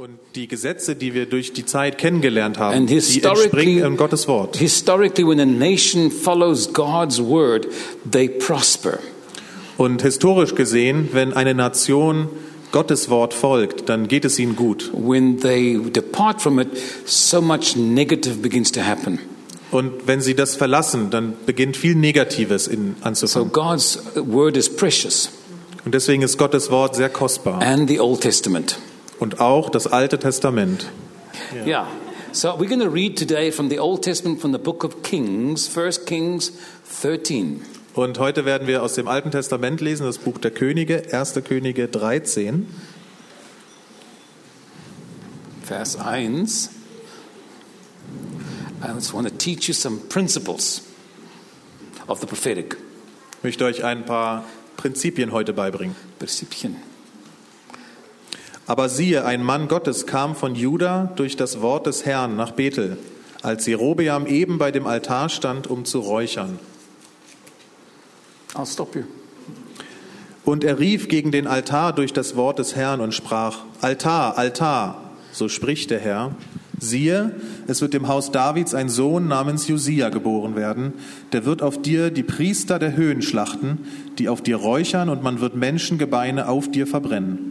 Und die Gesetze, die wir durch die Zeit kennengelernt haben, die historically, entspringen in Gottes Wort. historically, when a nation follows God's word, they prosper. Und historisch gesehen, wenn eine Nation Gottes Wort folgt, dann geht es ihnen gut. When they depart from it, so much negative begins to happen. Und wenn sie das verlassen, dann beginnt viel Negatives in, So anzufangen. God's word is precious, Und deswegen ist Gottes Wort sehr kostbar. and the Old Testament. Und auch das Alte Testament. Yeah. So we're going to read today from the Old Testament, from the book of Kings, 1 Kings 13. Und heute werden wir aus dem Alten Testament lesen, das Buch der Könige, 1. Könige 13. Vers 1. I just want to teach you some principles of the prophetic. Ich möchte euch ein paar Prinzipien heute beibringen. Prinzipien. Aber siehe, ein Mann Gottes kam von Juda durch das Wort des Herrn nach Bethel, als Jerobeam eben bei dem Altar stand, um zu räuchern. I'll stop you. Und er rief gegen den Altar durch das Wort des Herrn und sprach, Altar, Altar, so spricht der Herr. Siehe, es wird dem Haus Davids ein Sohn namens Josia geboren werden, der wird auf dir die Priester der Höhen schlachten, die auf dir räuchern, und man wird Menschengebeine auf dir verbrennen.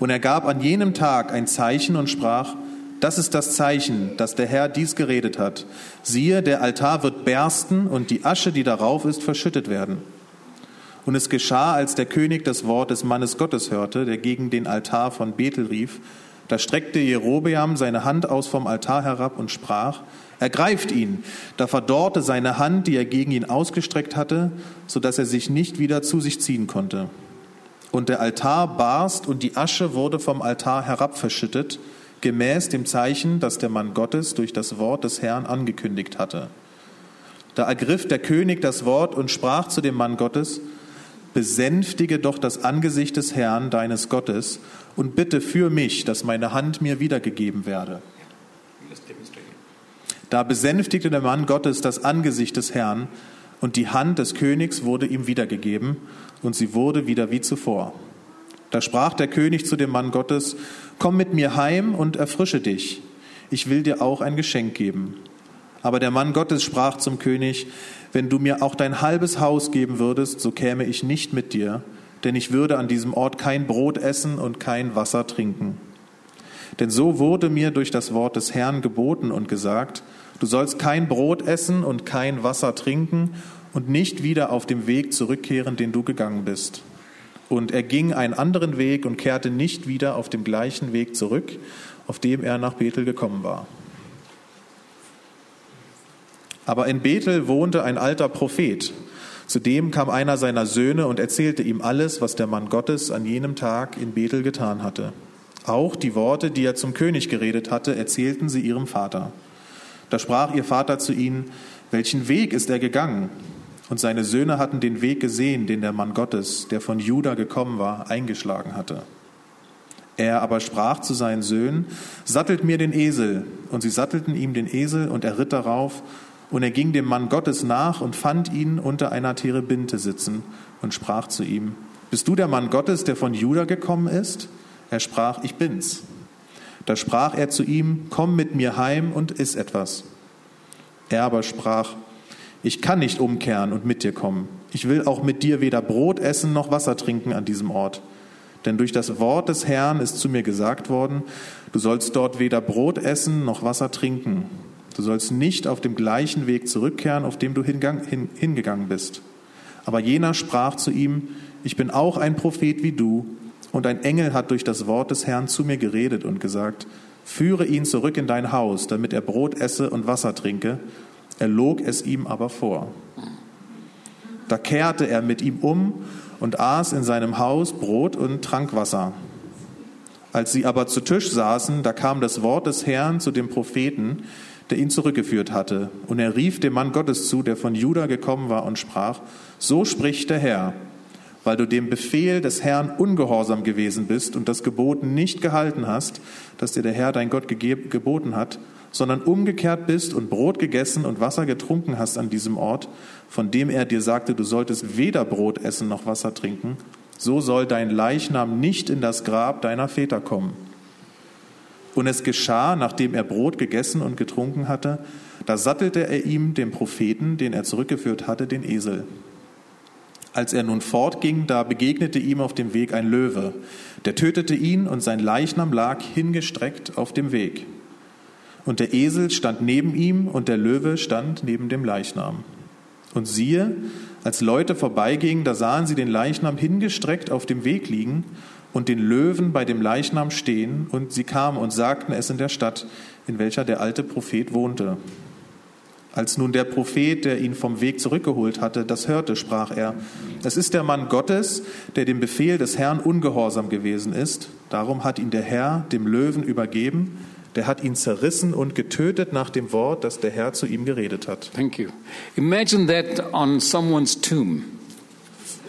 Und er gab an jenem Tag ein Zeichen und sprach, das ist das Zeichen, dass der Herr dies geredet hat. Siehe, der Altar wird bersten und die Asche, die darauf ist, verschüttet werden. Und es geschah, als der König das Wort des Mannes Gottes hörte, der gegen den Altar von Bethel rief, da streckte Jerobeam seine Hand aus vom Altar herab und sprach, ergreift ihn. Da verdorrte seine Hand, die er gegen ihn ausgestreckt hatte, so dass er sich nicht wieder zu sich ziehen konnte. Und der Altar barst und die Asche wurde vom Altar herab verschüttet, gemäß dem Zeichen, das der Mann Gottes durch das Wort des Herrn angekündigt hatte. Da ergriff der König das Wort und sprach zu dem Mann Gottes, besänftige doch das Angesicht des Herrn, deines Gottes, und bitte für mich, dass meine Hand mir wiedergegeben werde. Da besänftigte der Mann Gottes das Angesicht des Herrn, und die Hand des Königs wurde ihm wiedergegeben, und sie wurde wieder wie zuvor. Da sprach der König zu dem Mann Gottes, Komm mit mir heim und erfrische dich. Ich will dir auch ein Geschenk geben. Aber der Mann Gottes sprach zum König, Wenn du mir auch dein halbes Haus geben würdest, so käme ich nicht mit dir, denn ich würde an diesem Ort kein Brot essen und kein Wasser trinken. Denn so wurde mir durch das Wort des Herrn geboten und gesagt, du sollst kein Brot essen und kein Wasser trinken und nicht wieder auf dem Weg zurückkehren, den du gegangen bist. Und er ging einen anderen Weg und kehrte nicht wieder auf dem gleichen Weg zurück, auf dem er nach Bethel gekommen war. Aber in Bethel wohnte ein alter Prophet. Zudem kam einer seiner Söhne und erzählte ihm alles, was der Mann Gottes an jenem Tag in Bethel getan hatte. Auch die Worte, die er zum König geredet hatte, erzählten sie ihrem Vater. Da sprach ihr Vater zu ihnen, welchen Weg ist er gegangen? Und seine Söhne hatten den Weg gesehen, den der Mann Gottes, der von Juda gekommen war, eingeschlagen hatte. Er aber sprach zu seinen Söhnen, sattelt mir den Esel. Und sie sattelten ihm den Esel, und er ritt darauf, und er ging dem Mann Gottes nach und fand ihn unter einer Terebinte sitzen und sprach zu ihm, Bist du der Mann Gottes, der von Juda gekommen ist? Er sprach, ich bin's. Da sprach er zu ihm, Komm mit mir heim und iss etwas. Er aber sprach, Ich kann nicht umkehren und mit dir kommen. Ich will auch mit dir weder Brot essen noch Wasser trinken an diesem Ort. Denn durch das Wort des Herrn ist zu mir gesagt worden, du sollst dort weder Brot essen noch Wasser trinken. Du sollst nicht auf dem gleichen Weg zurückkehren, auf dem du hingang, hin, hingegangen bist. Aber jener sprach zu ihm, ich bin auch ein Prophet wie du, und ein Engel hat durch das Wort des Herrn zu mir geredet und gesagt, führe ihn zurück in dein Haus, damit er Brot esse und Wasser trinke. Er log es ihm aber vor. Da kehrte er mit ihm um und aß in seinem Haus Brot und trank Wasser. Als sie aber zu Tisch saßen, da kam das Wort des Herrn zu dem Propheten, der ihn zurückgeführt hatte. Und er rief dem Mann Gottes zu, der von Juda gekommen war, und sprach, so spricht der Herr, weil du dem Befehl des Herrn ungehorsam gewesen bist und das Gebot nicht gehalten hast, das dir der Herr dein Gott geboten hat, sondern umgekehrt bist und Brot gegessen und Wasser getrunken hast an diesem Ort, von dem er dir sagte, du solltest weder Brot essen noch Wasser trinken, so soll dein Leichnam nicht in das Grab deiner Väter kommen. Und es geschah, nachdem er Brot gegessen und getrunken hatte, da sattelte er ihm, dem Propheten, den er zurückgeführt hatte, den Esel. Als er nun fortging, da begegnete ihm auf dem Weg ein Löwe. Der tötete ihn und sein Leichnam lag hingestreckt auf dem Weg. Und der Esel stand neben ihm und der Löwe stand neben dem Leichnam. Und siehe, als Leute vorbeigingen, da sahen sie den Leichnam hingestreckt auf dem Weg liegen und den Löwen bei dem Leichnam stehen, und sie kamen und sagten es in der Stadt, in welcher der alte Prophet wohnte. Als nun der Prophet, der ihn vom Weg zurückgeholt hatte, das hörte, sprach er, es ist der Mann Gottes, der dem Befehl des Herrn ungehorsam gewesen ist. Darum hat ihn der Herr dem Löwen übergeben, der hat ihn zerrissen und getötet nach dem Wort, das der Herr zu ihm geredet hat. Thank you. Imagine that on someone's tomb.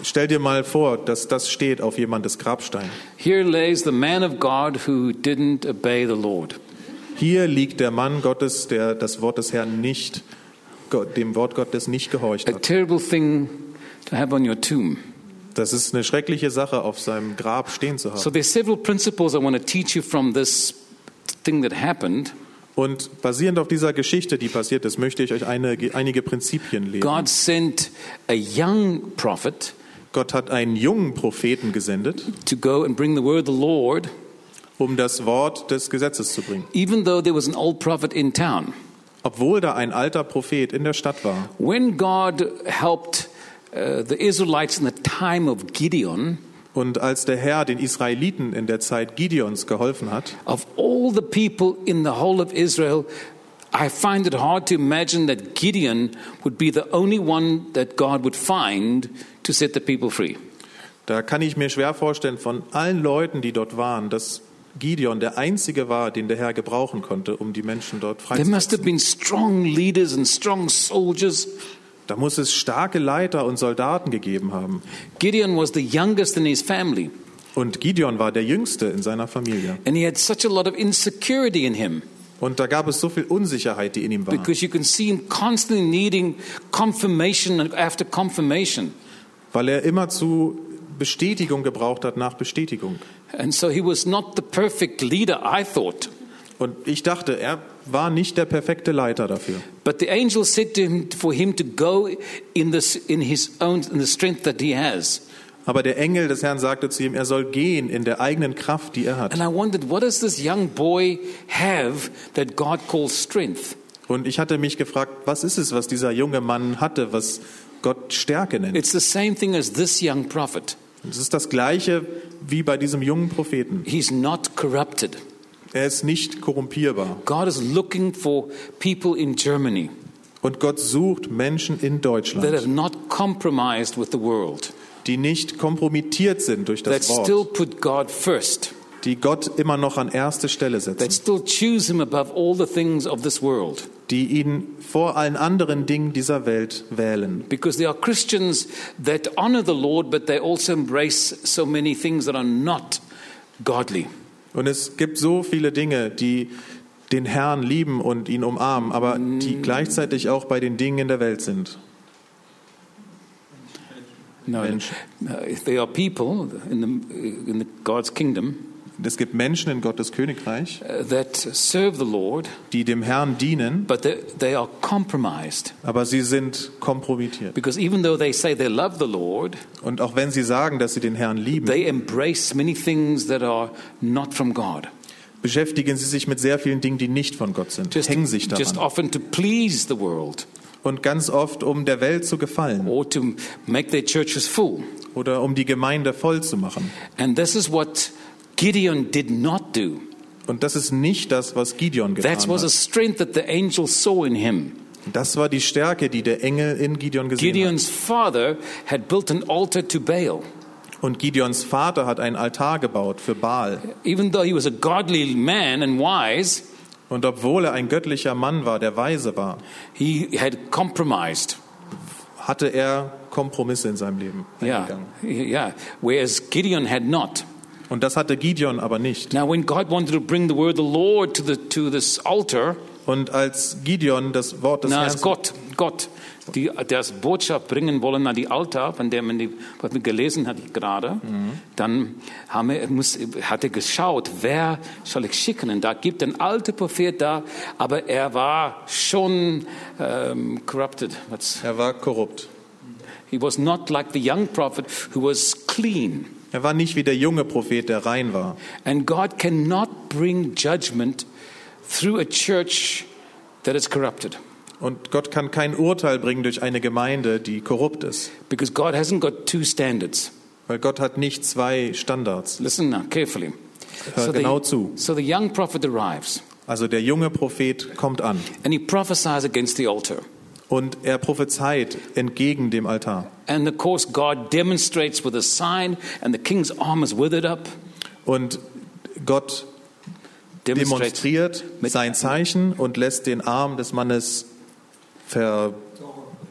Stell dir mal vor, dass das steht auf jemandes Grabstein. Here lays the man of God who didn't obey the Lord. Hier liegt der Mann Gottes, der das Wort des Herrn nicht, dem Wort Gottes nicht gehorcht A hat. terrible thing to have on your tomb. Das ist eine schreckliche Sache, auf seinem Grab stehen zu So haben. there's several principles I want to teach you from this thing that happened. Und basierend auf dieser Geschichte, die passiert ist, möchte ich euch eine, einige Prinzipien lehren. God sent a young prophet Gott hat einen jungen Propheten gesendet, to go and bring the word of the Lord, um das Wort des Gesetzes zu bringen. even though there was an old prophet in town. Obwohl da ein alter Prophet in der Stadt war. When God helped uh, the Israelites in the time of Gideon, Und als der Herr den Israeliten in der Zeit Gideons geholfen hat, of all the people in the whole of Israel, I find it hard to imagine that Gideon would be the only one that God would find to set the people free. da kann ich mir schwer vorstellen, von allen Leuten, die dort waren, dass Gideon der einzige war, den der Herr gebrauchen konnte, um die Menschen dort There must have freizusetzen. been strong leaders and strong soldiers. Da muss es starke Leiter und Soldaten gegeben haben. Gideon was the youngest in his family, Und Gideon war der Jüngste in seiner Familie. and he had such a lot of insecurity in him Und da gab es so viel Unsicherheit, die in ihm war. because you can see him constantly needing confirmation after confirmation. Weil er immer zu Bestätigung gebraucht hat nach Bestätigung. And so he was not the perfect leader, I thought. Und ich dachte, er war nicht der perfekte Leiter dafür. But the angel said to him for him to go in this in his own in the strength that he has. Aber der Engel des Herrn sagte zu ihm, er soll gehen in der eigenen Kraft, die er hat. And I wondered, what does this young boy have that God calls strength? Und ich hatte mich gefragt, was ist es, was dieser junge Mann hatte, was Gott Stärke nennt? It's the same thing as this young prophet. Es ist das Gleiche wie bei diesem jungen Propheten. He's not corrupted. Er ist nicht korrumpierbar. God is looking for people in Germany Und Gott sucht Menschen in that have Deutschland, not compromised with the world, die nicht kompromittiert sind durch that das still Wort, put God first, die Gott immer noch an erste Stelle that setzen, still choose Him above all the things of this world. die ihn vor allen anderen Dingen dieser Welt wählen. Because there are Christians that honor the Lord, but they also embrace so many things that are not godly. Und es gibt so viele Dinge, die den Herrn lieben und ihn umarmen, aber die gleichzeitig auch bei den Dingen in der Welt sind. No, if there are people in, the, in the God's kingdom Es gibt Menschen in Gottes Königreich, uh, that serve the Lord, die dem Herrn dienen, but they, they are compromised. aber sie sind kompromittiert. Because even though they say they love the Lord, Und auch wenn sie sagen, dass sie den Herrn lieben, they embrace many things that are not from God. beschäftigen sie sich mit sehr vielen Dingen, die nicht von Gott sind, Just, hängen sich just daran. often to please the world Und ganz oft, um der Welt zu gefallen or to make their churches full. oder um die Gemeinde voll zu machen. And this is what Gideon did not do. Und das ist nicht das, was Gideon getan That was a hat. strength that the angel saw in him. Das war die Stärke, die der Engel in Gideon gesehen hat. Gideon's father had built an altar to Baal. Und Gideons Vater hat einen Altar gebaut für Baal. Even though he was a godly man and wise, Und obwohl er ein göttlicher Mann war, der weise war, he had compromised. hatte er Kompromisse in seinem Leben Yeah, eingegangen. yeah. Whereas Gideon had not. Und das hatte Gideon aber nicht. Now, when God wanted to bring the word of the Lord to the to this altar, Und als Gideon das Wort des now Herrn God. Gott die das Botschaft bringen wollen an die Altar, von dem man die, was wir gelesen hat gerade, dann haben wir, muss, hat er geschaut, wer soll ich schicken? Und da gibt ein alter Prophet da, aber er war schon ähm, corrupted. What's, Er war korrupt. he was not like the young prophet who was clean. Er war nicht wie der junge Prophet, der rein war. And God cannot bring judgment through a church that is corrupted. Und Gott kann kein Urteil bringen durch eine Gemeinde, die korrupt ist. Because God hasn't got two standards. Weil Gott hat nicht zwei Standards. Listen now carefully. Hör genau zu. so the young prophet arrives Also der junge Prophet kommt an and he prophesies against the altar. Und er prophezeit entgegen dem Altar. And of course, God demonstrates with a sign, and the king's arm is withered up. Und Gott demonstriert sein Zeichen und lässt den Arm des Mannes ver,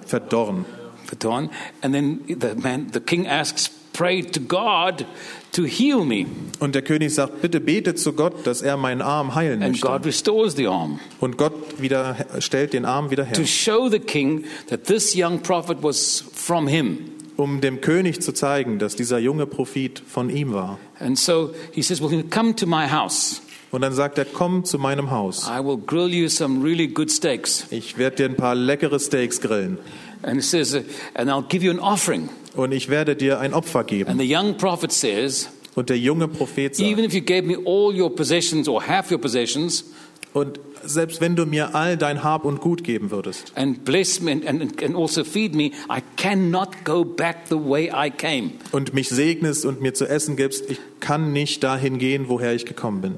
verdorren. Vertorn. And then the man, the king asks, "Pray to God to heal me." Und der König sagt, bitte bete zu Gott, dass er meinen Arm heilen And möchte. God restores the arm Und Gott wieder, stellt den Arm wieder her, to show the king that this young prophet was from him. um dem König zu zeigen, dass dieser junge Prophet von ihm war. And so he says, "Well, come to my house. Und dann sagt er, komm zu meinem Haus. I will grill you some really good steaks." Ich werde dir ein paar leckere Steaks grillen. And he says, "And I'll give you an offering." Und ich werde dir ein Opfer geben. And the young prophet says, Und der junge Prophet sagt, "Even if you gave me all your possessions or half your possessions." und selbst wenn du mir all dein Hab und Gut geben würdest and bless me and, and, and also feed me, I cannot go back the way I came. und mich segnest und mir zu essen gibst, ich kann nicht dahin gehen, woher ich gekommen bin.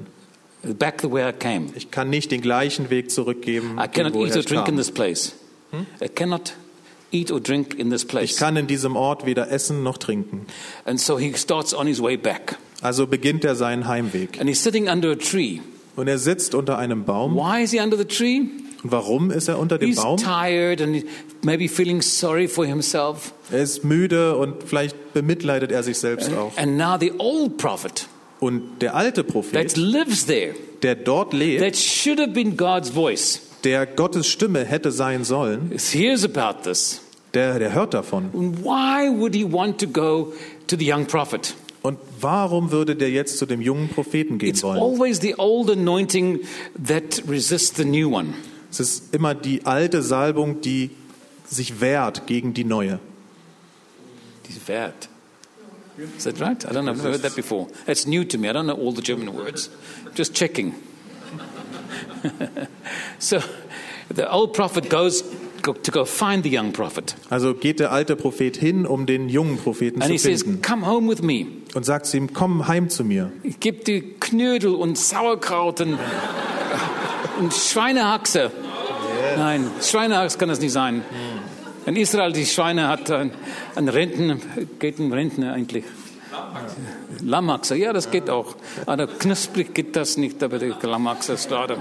Back the way I came. Ich kann nicht den gleichen Weg zurückgeben, I cannot eat or drink in this place. I cannot eat or drink in this Ich place. kann in diesem Ort weder essen noch trinken. And so he starts on his way back. Also beginnt er seinen Heimweg. And he's sitting under a tree. Und er sitzt unter einem Baum. Why is he under the tree? Und warum ist er unter dem He's Baum? tired and maybe feeling sorry for himself. Er ist müde und vielleicht bemitleidet er sich selbst auch. And now the old prophet Und der alte Prophet, there, der dort lebt, voice, der Gottes Stimme hätte sein sollen, hears about this. Der, der hört davon. Why would he want to go to the young prophet? Und warum würde der jetzt zu dem jungen Propheten gehen It's wollen? always the old anointing that resists the new one. Es ist immer die alte Salbung, die sich wehrt gegen die neue. He's wert. Is that right? I don't know. I've never heard that before. That's new to me. I don't know all the German words. Just checking. so the old prophet goes go, to go find the young prophet. Also geht der alte Prophet hin, um den jungen Propheten And zu he says, finden Come home with me. und sagt zu ihm, komm heim zu mir. Gebe dir Knödel und Sauerkraut und, und Schweinehaxe. Nein, Schweinehaxe kann das nicht sein. In Israel, die Schweine hat ein, ein Renten, geht ein Rentner eigentlich. Lammachse, ja, das geht auch. Aber knusprig geht das nicht, aber die Lammachse ist leider.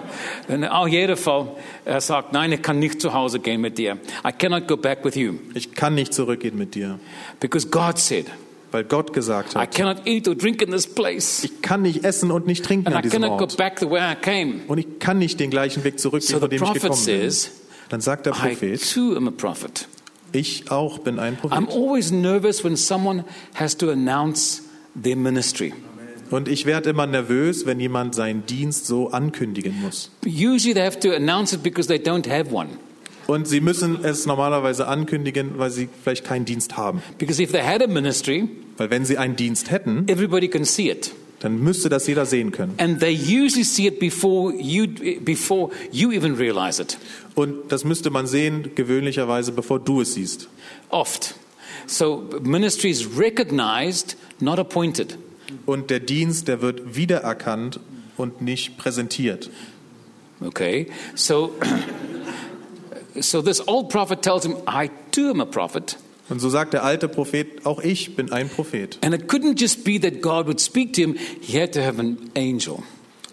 Auf jeden Fall, er sagt, nein, ich kann nicht zu Hause gehen mit dir. I cannot go back with you. Ich kann nicht zurückgehen mit dir, Because God said, weil Gott gesagt I hat, cannot eat or drink in this place. ich kann nicht essen und nicht trinken And an I diesem cannot go Ort. back the way I came. Und ich kann nicht den gleichen Weg zurückgehen, So von dem ich gekommen bin. says, Dann sagt der I Prophet, too am a prophet. Ich auch bin ein I'm Prophet. always nervous when someone has to announce their ministry. Und ich werde immer nervös, wenn jemand seinen Dienst so ankündigen muss. Usually they have to announce it because they don't have one. Und sie müssen es normalerweise ankündigen, weil sie vielleicht keinen Dienst haben. Because if they had a ministry, Weil wenn sie einen Dienst hätten, everybody can see it. Dann müsste das jeder sehen können. And they usually see it before you, before you even realize it. Und das müsste man sehen, gewöhnlicherweise, bevor du es siehst. Oft. So ministry is recognized, not appointed. Und der Dienst, der wird wiedererkannt und nicht präsentiert. Okay? So, so this old prophet tells him, I too am a prophet. Und so sagt der alte Prophet, auch ich bin ein Prophet. And it couldn't just be that God would speak to him, he had to have an angel.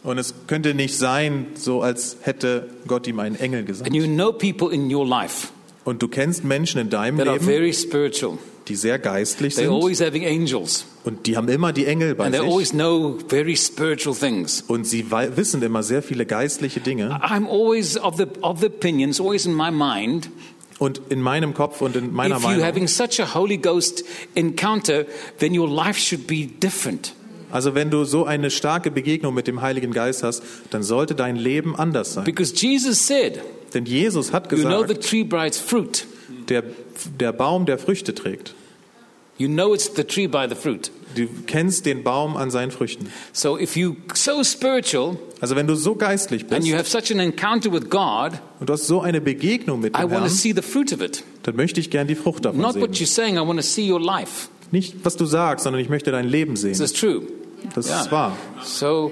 Und es könnte nicht sein, so als hätte Gott ihm einen Engel gesagt. And you know people in your life Und du kennst Menschen in deinem that are Leben, very spiritual. die sehr geistlich They're sind always having angels. und die haben immer die Engel bei And they sich always know very spiritual things. und sie wissen immer sehr viele geistliche Dinge. I'm always of the, of the always in my mind, Und in meinem Kopf und in meiner If you're Meinung. having such a Holy Ghost encounter, then your life should be different. Also wenn du so eine starke Begegnung mit dem Heiligen Geist hast, dann sollte dein Leben anders sein. Because Jesus said, Denn Jesus hat You know the gesagt, tree fruit. der, der Baum, der Früchte trägt. You know it's the tree by the fruit. Du kennst den Baum an seinen Früchten. So if you so spiritual Also wenn du so geistlich and you bist have such an encounter with God, und du hast so eine Begegnung mit I dem want to Herrn, see the fruit of it. dann möchte ich gern die Frucht davon Not sehen. what you're saying, I want to see your life. Nicht, was du sagst, sondern ich möchte dein Leben This sehen. is true. Das Yeah. ist wahr. So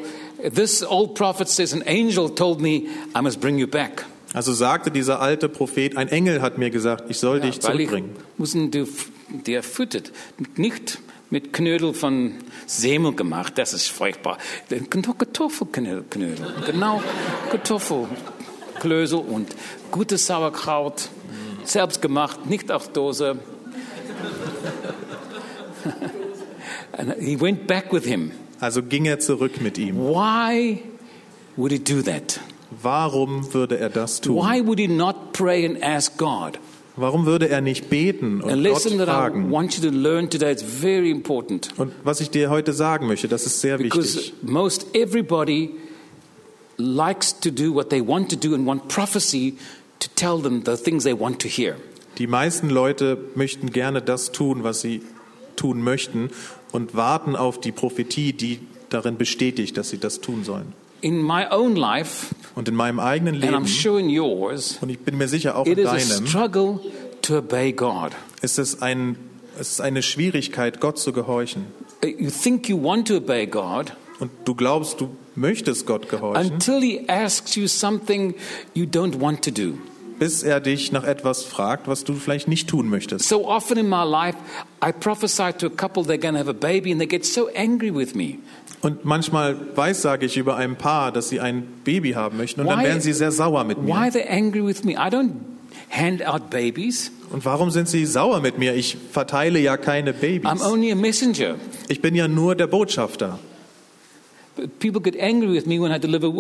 this old prophet says, An angel told me I must bring you back. Also sagte dieser alte Prophet, ein Engel hat mir gesagt, ich soll dich Weil ich zurückbringen. müssen der füttert. Nicht mit Knödel von Semel gemacht, das ist furchtbar. Kartoffelknödel. Genau, Kartoffelklösel und gutes Sauerkraut. Selbst gemacht, nicht aus Dose. And he went back with him. Also ging er zurück mit ihm. Why would he do that? Warum würde er das tun? Why would he not pray and ask God? Warum würde er nicht beten und Gott fragen? want you to learn today is very important Und was ich dir heute sagen möchte, das ist sehr because wichtig. most everybody likes to do what they want to do and want prophecy to tell them the things they want to hear. Die meisten Leute möchten gerne das tun, was sie tun möchten und warten auf die Prophetie, die darin bestätigt, dass sie das tun sollen. In my own life, Und in meinem eigenen and I'm Leben, sure in yours, und ich bin mir sicher auch in deinem, struggle to obey God. ist es, ein, es ist eine Schwierigkeit, Gott zu gehorchen. Uh, You think you want to obey God Und du glaubst, du möchtest Gott gehorchen, until He asks you something you don't want to do. bis er dich nach etwas fragt, was du vielleicht nicht tun möchtest. So often in my life, I prophesy to a couple they're going to have a baby, and they get so angry with me. Und manchmal weissage ich über ein Paar, dass sie ein Baby haben möchten und dann Why- werden sie sehr sauer mit Why mir. are they angry with me? I don't hand out babies. Und warum sind sie sauer mit mir? Ich verteile ja keine I'm Babys. only a messenger. Ich bin ja nur der Botschafter. People get angry with me when I deliver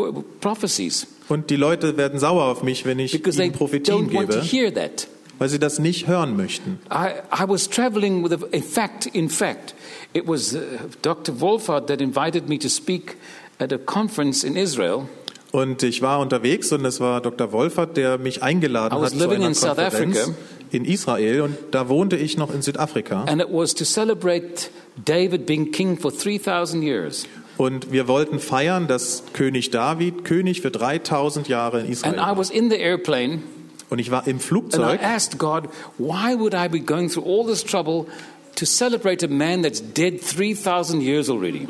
prophecies Und die Leute werden sauer auf mich, wenn ich because ihnen Prophetien don't want to gebe, hear that. weil sie das nicht hören möchten. I, I was traveling with, a, in fact, in fact, it was uh, Dr. Wolfert that invited me to speak at a conference in Israel. Und ich war unterwegs und es war Dr. Wolfert, der mich eingeladen I hat zu einer in South Konferenz Africa. in Israel und da wohnte ich noch in Südafrika And it was to celebrate David being king for 3,000 years. und wir wollten feiern, dass König David König für 3000 Jahre in And Israel I war. was in the airplane Und ich war im and I Flugzeug asked God, why would I be going through all this trouble to celebrate a man that's dead 3,000 years already?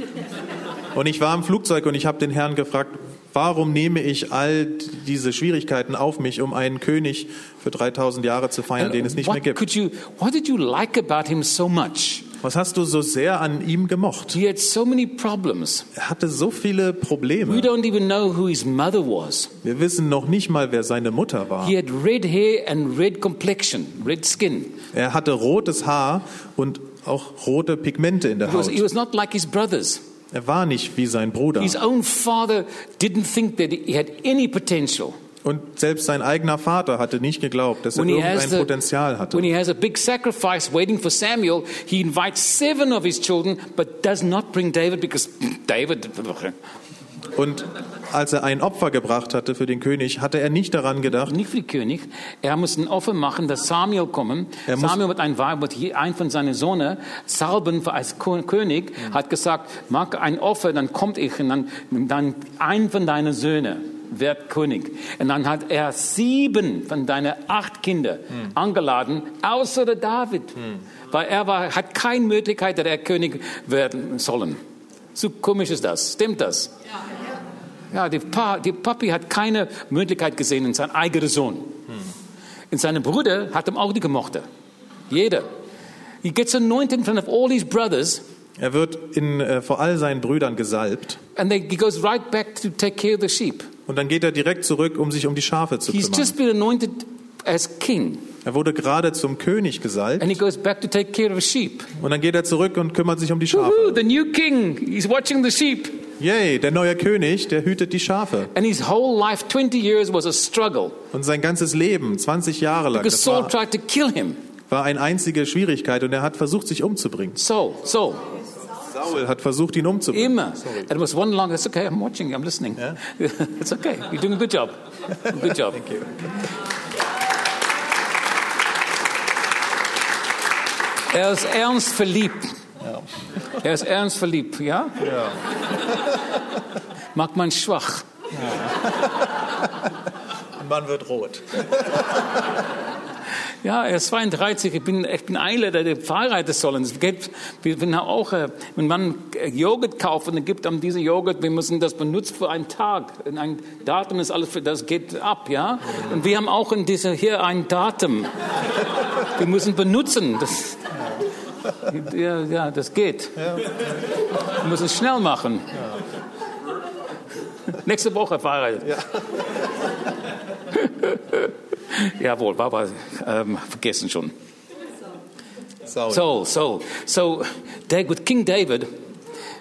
und ich war im Flugzeug und ich habe den Herrn gefragt, warum nehme ich all diese Schwierigkeiten auf mich, um einen König für 3000 Jahre zu feiern, den es nicht mehr gibt? could you, what did you like about him so much? Was hast du so sehr an ihm gemocht? He had so many problems. Er hatte so viele We Probleme. don't even know who his mother was. Wir wissen noch nicht mal, wer seine Mutter war. He had red hair and red complexion, red skin. Er hatte rotes Haar und auch rote Pigmente in der was, he Haut. was not like his brothers. Er war nicht wie sein Bruder. His own father didn't think that he had any potential. Und selbst sein eigener Vater hatte nicht geglaubt, dass er When irgendein the, Potenzial hatte. when he has a big sacrifice waiting for Samuel, he invites seven of his children, but does not bring David because David. Und als er ein Opfer gebracht hatte für den König, hatte er nicht daran gedacht, Nicht für König. Er muss ein Opfer machen, dass Samuel kommen. Samuel wird ein Weib, wird ein von seinen Söhnen salben als König, hat gesagt, mach ein Opfer, dann kommt ich und dann, dann ein von deinen Söhnen wird König. Und dann hat er sieben von deinen acht Kindern angeladen, außer der David. Weil er war, hat keine Möglichkeit, dass er König werden sollen. So komisch ist das. Stimmt das? Ja, die, pa, die Papi hat keine Möglichkeit gesehen in seinen eigenen Sohn. Und seine Brüder hat ihm auch nicht gemocht. Jeder. He gets anointed in front of all his brothers, er wird in, äh, vor all seinen Brüdern gesalbt. and then he goes right back to take care of the sheep. Und dann geht er direkt zurück, um sich um die Schafe zu He's kümmern. just been anointed as king, Er wurde gerade zum König gesalbt. and he goes back to take care of sheep. Und dann geht er zurück und kümmert sich um die Woohoo, Schafe. the new king. He's watching the sheep. Yay, der neue König, der hütet die Schafe. And his whole life, 20 years, was a struggle Und sein ganzes Leben, 20 Jahre lang, because Saul war, tried to kill him. war eine einzige Schwierigkeit und er hat versucht, sich umzubringen. Saul, Saul, Saul hat versucht, ihn umzubringen. immer. And it was one long, it's okay, I'm watching, I'm listening. it's okay, you're doing a good job. Good job. Thank you. Er ist ernst verliebt. Er ist ernst verliebt, ja? Ja. Macht man schwach. Ein Mann wird rot. Ja, er ist 32. Ich bin, ich bin Einländer, der verheiratet sollen. Es gibt, wir haben auch, äh, wenn man äh, Joghurt kauft und dann gibt einem diese Joghurt, wir müssen das benutzen für einen Tag. In Ein Datum ist alles, für, das geht ab, ja? Und wir haben auch in dieser hier ein Datum. Wir müssen benutzen. Das, ja, ja, das geht. Wir müssen es schnell machen. Nächste Woche verheiratet. Jawohl, war aber ähm, vergessen schon. Saul. Saul, Saul. So, with King David,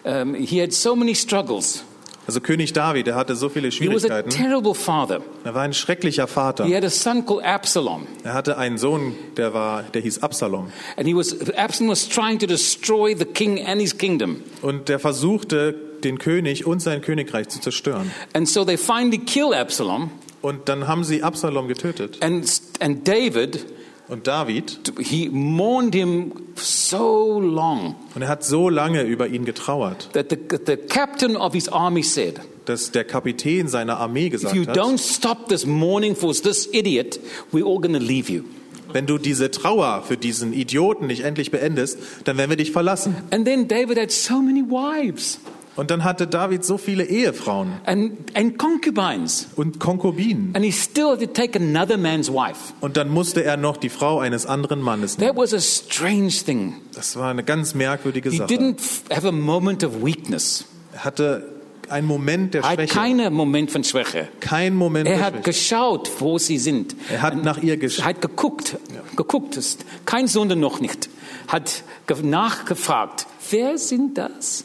um, he had so many struggles. Also König David, der hatte so viele He was a Schwierigkeiten. terrible father. Er war ein schrecklicher Vater. He had a son called Absalom, Er hatte einen Sohn, der war, der hieß Absalom. and he was Absalom was trying to destroy the king and his kingdom. Und der versuchte, den König und sein Königreich zu zerstören. And so they finally kill Absalom, Und dann haben sie Absalom getötet. and and David, Und David, he mourned him so long und er hat so lange über ihn getrauert, that the the captain of his army said. dass der Kapitän seiner Armee If gesagt you hat, don't stop this mourning for this idiot, we're all going to leave you. wenn du diese Trauer für diesen Idioten nicht endlich beendest, dann werden wir dich verlassen. And then David had so many wives Und dann hatte David so viele Ehefrauen and, and concubines, und Konkubinen. and he still had to take another man's wife. Und dann musste er noch die Frau eines anderen Mannes nehmen. That was a strange thing. Das war eine ganz merkwürdige He Sache. didn't f- have a moment of weakness. Er hatte einen Moment der Er Schwäche. keinen Moment von Schwäche. Kein Moment Er hat geschaut, wo sie sind. Er hat nach ihr Er geschaut. hat geguckt, geguckt, ist kein Sünde noch nicht. Hat ge- nachgefragt, wer sind das?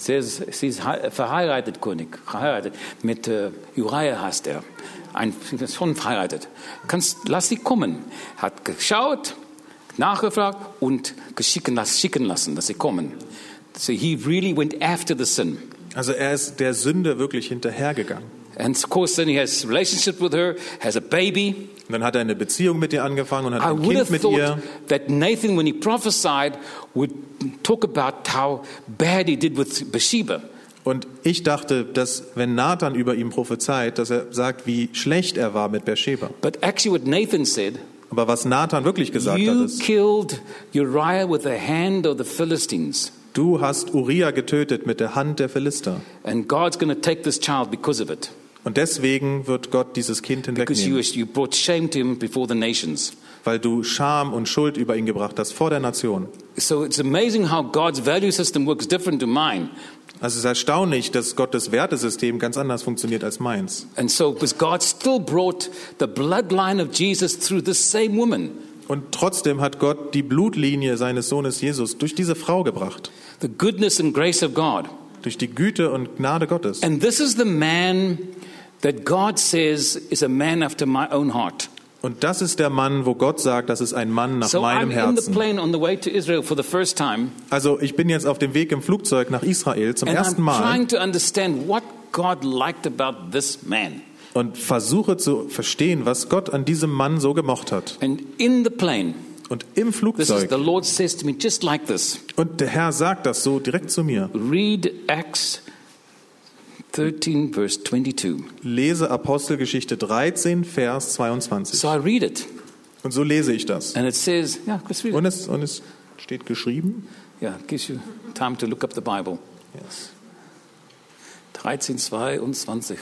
Sie ist, sie ist he- verheiratet, König, verheiratet. Mit äh, Uriah heißt er. Ein, schon verheiratet. Kannst, lass sie kommen. Hat geschaut, nachgefragt und geschicken lassen, schicken lassen, dass sie kommen. So he really went after the sin. Also er ist der Sünde wirklich hinterhergegangen. And of course, then he has relationship with her, has a baby. Und dann hat er eine Beziehung mit ihr angefangen und hat I ein would Kind have mit thought ihr. that Nathan, when he prophesied, would talk about how bad he did with Bathsheba. Und ich dachte, dass wenn Nathan über ihm prophezeit, dass er sagt, wie schlecht er war mit Bathsheba. But actually, what Nathan said, Aber was Nathan wirklich gesagt hat, you ist, killed Uriah with the hand of the Philistines, du hast Uriah getötet mit der Hand der Philister. and God's going to take this child because of it. Und deswegen wird Gott dieses Kind you, hinwegnehmen, you brought shame to him before the nations. weil du Scham und Schuld über ihn gebracht hast vor der Nation. So it's amazing how God's value system works different to mine. Also es ist erstaunlich, dass Gottes Wertesystem ganz anders funktioniert als meins. And so, because God still brought the bloodline of Jesus through this same woman. Und trotzdem hat Gott die Blutlinie seines Sohnes Jesus durch diese Frau gebracht, The goodness and grace of God. durch die Güte und Gnade Gottes. And this is the man that God says is a man after my own heart. Und das ist der Mann, wo Gott sagt, das ist ein Mann nach So meinem Herzen. plane on the way to Israel for the first time, Also ich bin jetzt auf dem Weg im Flugzeug nach Israel zum and ersten Mal trying to understand what God liked about this man. und versuche zu verstehen, was Gott an diesem Mann so gemocht hat. And in the plane, Und im this is Flugzeug, the Lord says to me just like this. und der Herr sagt das so direkt zu mir, Read Acts 13, verse 22. lese Apostelgeschichte 13, Vers 22. So I read it, Und so lese ich das. and it says, yeah, let's read it. Und es, und es steht geschrieben, Yeah, gives you time to look up the Bible. yes. 13, 22.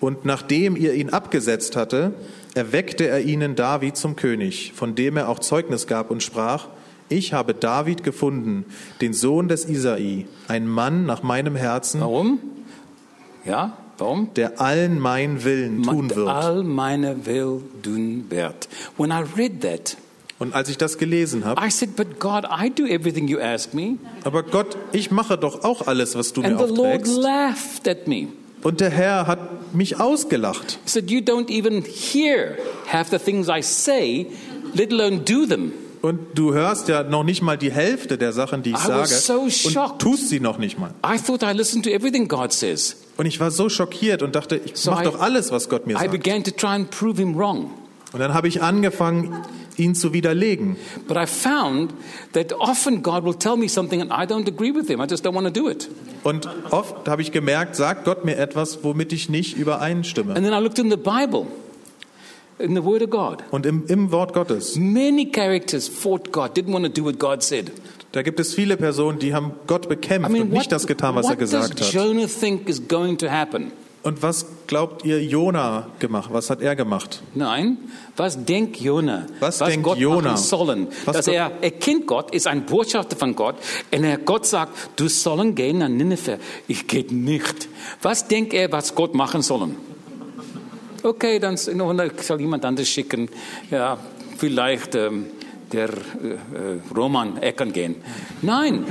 Und nachdem ihr ihn abgesetzt hatte, erweckte er ihnen David zum König, von dem er auch Zeugnis gab und sprach, ich habe David gefunden, den Sohn des Isai, ein Mann nach meinem Herzen. Warum? Ja? Warum? der allen meinen Willen tun wird. All meine will tun wird. When I read that, Und als ich das gelesen habe, I said, But God, I do everything you ask me. aber Gott, ich mache doch auch alles, was du mir And the Lord laughed at me. Und der Herr hat mich ausgelacht. He said, You don't even hear half the things I say, let alone do them. Und du hörst ja noch nicht mal die Hälfte der Sachen, die ich I was sage, so und shocked. tust sie noch nicht mal. I thought I listened to everything God says. Und ich war so schockiert und dachte, ich So mache I- doch alles, was Gott mir I sagt. began to try and prove him wrong. Und dann habe ich angefangen, ihn zu widerlegen. But I found that often God will tell me something and I don't agree with him. I just don't want to do it. Und oft habe ich gemerkt, sagt Gott mir etwas, womit ich nicht übereinstimme. And then I looked in the Bible, in the Word of God. Und im, im Wort Gottes, Many characters fought God, didn't want to do what God said. da gibt es viele Personen, die haben Gott bekämpft I mean, und what, nicht das getan, was er gesagt hat. Jonah think is going to happen? Und was glaubt ihr, Jona gemacht? Was hat er gemacht? Nein, was denkt Jona? Was denkt Gott Jona? machen sollen? Was Dass Gott- er, er kennt Gott, ist ein Botschafter von Gott. Und er, Gott sagt, du sollen gehen nach Nineveh. Ich gehe nicht. Was denkt er, was Gott machen sollen? Okay, dann soll jemand anderes schicken. Ja, vielleicht ähm, der äh, äh, Roman, er kann gehen. Nein.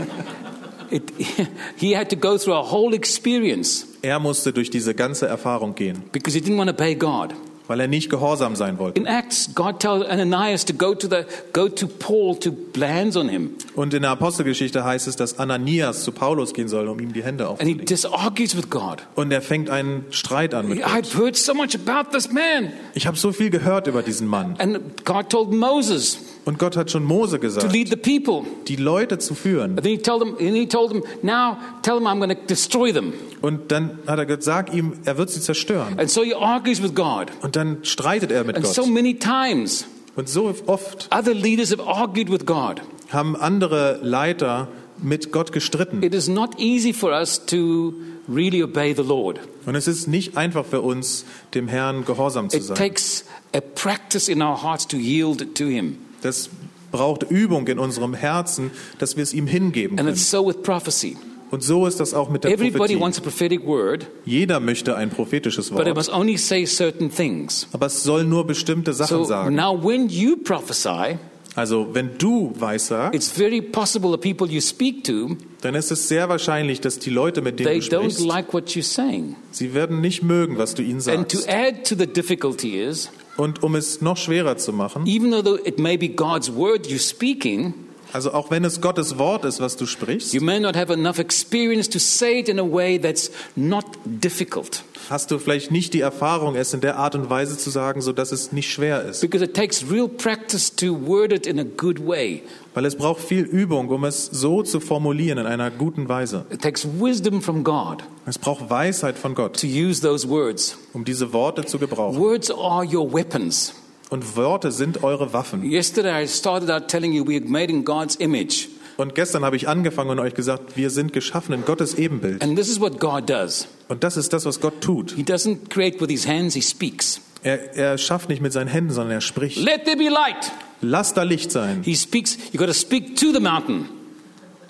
It, he had to go through a whole experience Er musste durch diese ganze Erfahrung gehen, because he didn't want to obey God. weil er nicht gehorsam sein wollte. In Acts, God tells Ananias to go to the go to Paul to lay hands on him, Und in der Apostelgeschichte heißt es, dass Ananias zu Paulus gehen soll, um ihm die Hände and he aufzulegen. just argues with God. Und er fängt einen Streit an mit Gott. I've heard so much about this man, Ich habe so viel gehört über diesen Mann. and God told Moses Und Gott hat schon Mose to gesagt, lead the people. die Leute zu führen. And then he told them, and he told them, now tell them I'm going to destroy them. Und dann hat er gesagt, sag ihm, er wird sie zerstören. And so he argues with God. Und dann streitet er mit And Gott. so many times, Und so oft other leaders have argued with God. haben andere Leiter mit Gott gestritten. It is not easy for us to really obey the Lord. Und es ist nicht einfach für uns, dem Herrn gehorsam zu It sein. takes a practice in our hearts to yield to Him. Das braucht Übung in unserem Herzen, dass wir es ihm hingeben And können. it's so with prophecy. Und so ist das auch mit der Everybody Prophetie. wants a prophetic word, Jeder möchte ein prophetisches but it Wort, must only say certain things. aber es soll nur bestimmte Sachen So sagen. now, when you prophesy, Also wenn du weissagst, it's very possible the people you speak to dann ist es sehr wahrscheinlich, dass die Leute, mit denen du sprichst, like what you're saying. sie werden nicht mögen, was du ihnen And to sagst. add to the difficulty is, Und um es noch schwerer zu machen, even though it may be God's word you're speaking, also auch wenn es Gottes Wort ist, was du sprichst, you may not have enough experience to say it in a way that's not difficult. hast du vielleicht nicht die Erfahrung, es in der Art und Weise zu sagen, so dass es nicht schwer ist. Because it takes real practice to word it in a good way. Weil es braucht viel Übung, um es so zu formulieren in einer guten Weise. It takes wisdom from God Es braucht Weisheit von Gott, to use those words. um diese Worte zu gebrauchen. Words are your weapons. Und Worte sind eure Waffen. Yesterday I started out telling you we are made in God's image. Und gestern habe ich angefangen und euch gesagt, wir sind geschaffen in Gottes Ebenbild. And this is what God does. Und das ist das, was Gott tut. He doesn't create with his hands, he speaks. Er, er schafft nicht mit seinen Händen, sondern er spricht. Let there be light. Lass da Licht sein. He speaks. You got to speak to the mountain.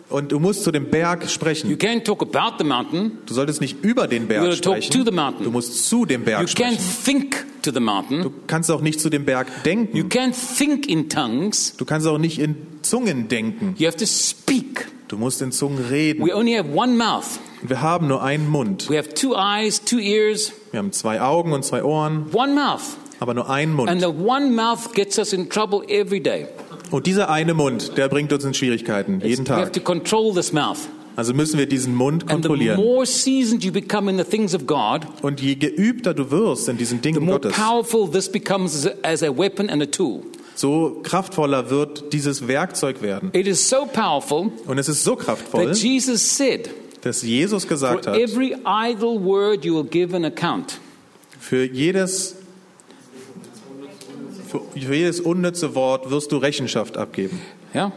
Und du musst zu dem Berg You sprechen. can't talk about the mountain. Du solltest nicht über den You Berg gotta talk sprechen. to the mountain. Du musst zu dem You Berg can't sprechen. think to the mountain. Du kannst auch nicht zu dem Berg You denken. can't think in tongues. Du kannst auch nicht in Zungen denken. You have to speak. Du musst in Zungen reden. We only have one mouth. Wir haben nur einen Mund. We have two eyes, two ears, Wir haben zwei Augen und zwei Ohren, one mouth. aber nur einen And Mund. the one mouth gets us in trouble every day. Und dieser eine Mund, der bringt uns in Schwierigkeiten, jeden We have Tag. to control this mouth. Also müssen wir diesen Mund kontrollieren. God, Und je geübter du wirst in diesen Dingen Gottes, so kraftvoller wird dieses Werkzeug werden. It is so powerful Und es ist so kraftvoll, Jesus said, dass Jesus gesagt hat, every idle word you will give an account. für jedes, für jedes unnütze Wort wirst du Rechenschaft abgeben. Yeah?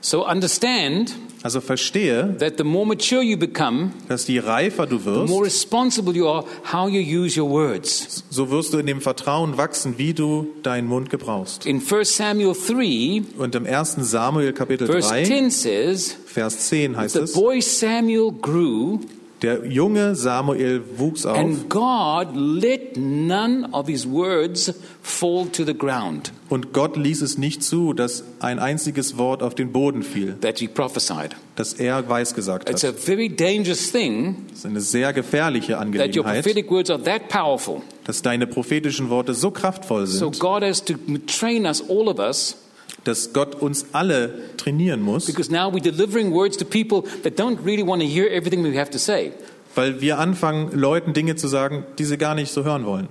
So understand Also verstehe, that the more mature you become, dass je reifer du the more wirst, responsible you are how you use your words. so wirst du in dem Vertrauen wachsen, wie du deinen Mund gebrauchst. In 1 Samuel 3, Und im 1. Samuel Kapitel verse 3, 10 says, Vers 10 heißt The es, boy Samuel grew, Der junge Samuel wuchs auf And God let none of his words fall to the ground und Gott ließ es nicht zu, dass ein einziges Wort auf den Boden fiel, that he prophesied. dass er weisgesagt It's a hat. very dangerous thing Das ist eine sehr gefährliche that your Angelegenheit, prophetic words are that powerful. dass deine prophetischen Worte so kraftvoll So sind, God has to train us, all of us, dass Gott uns alle trainieren muss, because now we're delivering words to people that don't really want to hear everything we have to say. weil wir anfangen, Leuten Dinge zu sagen, die sie gar nicht so hören wollen.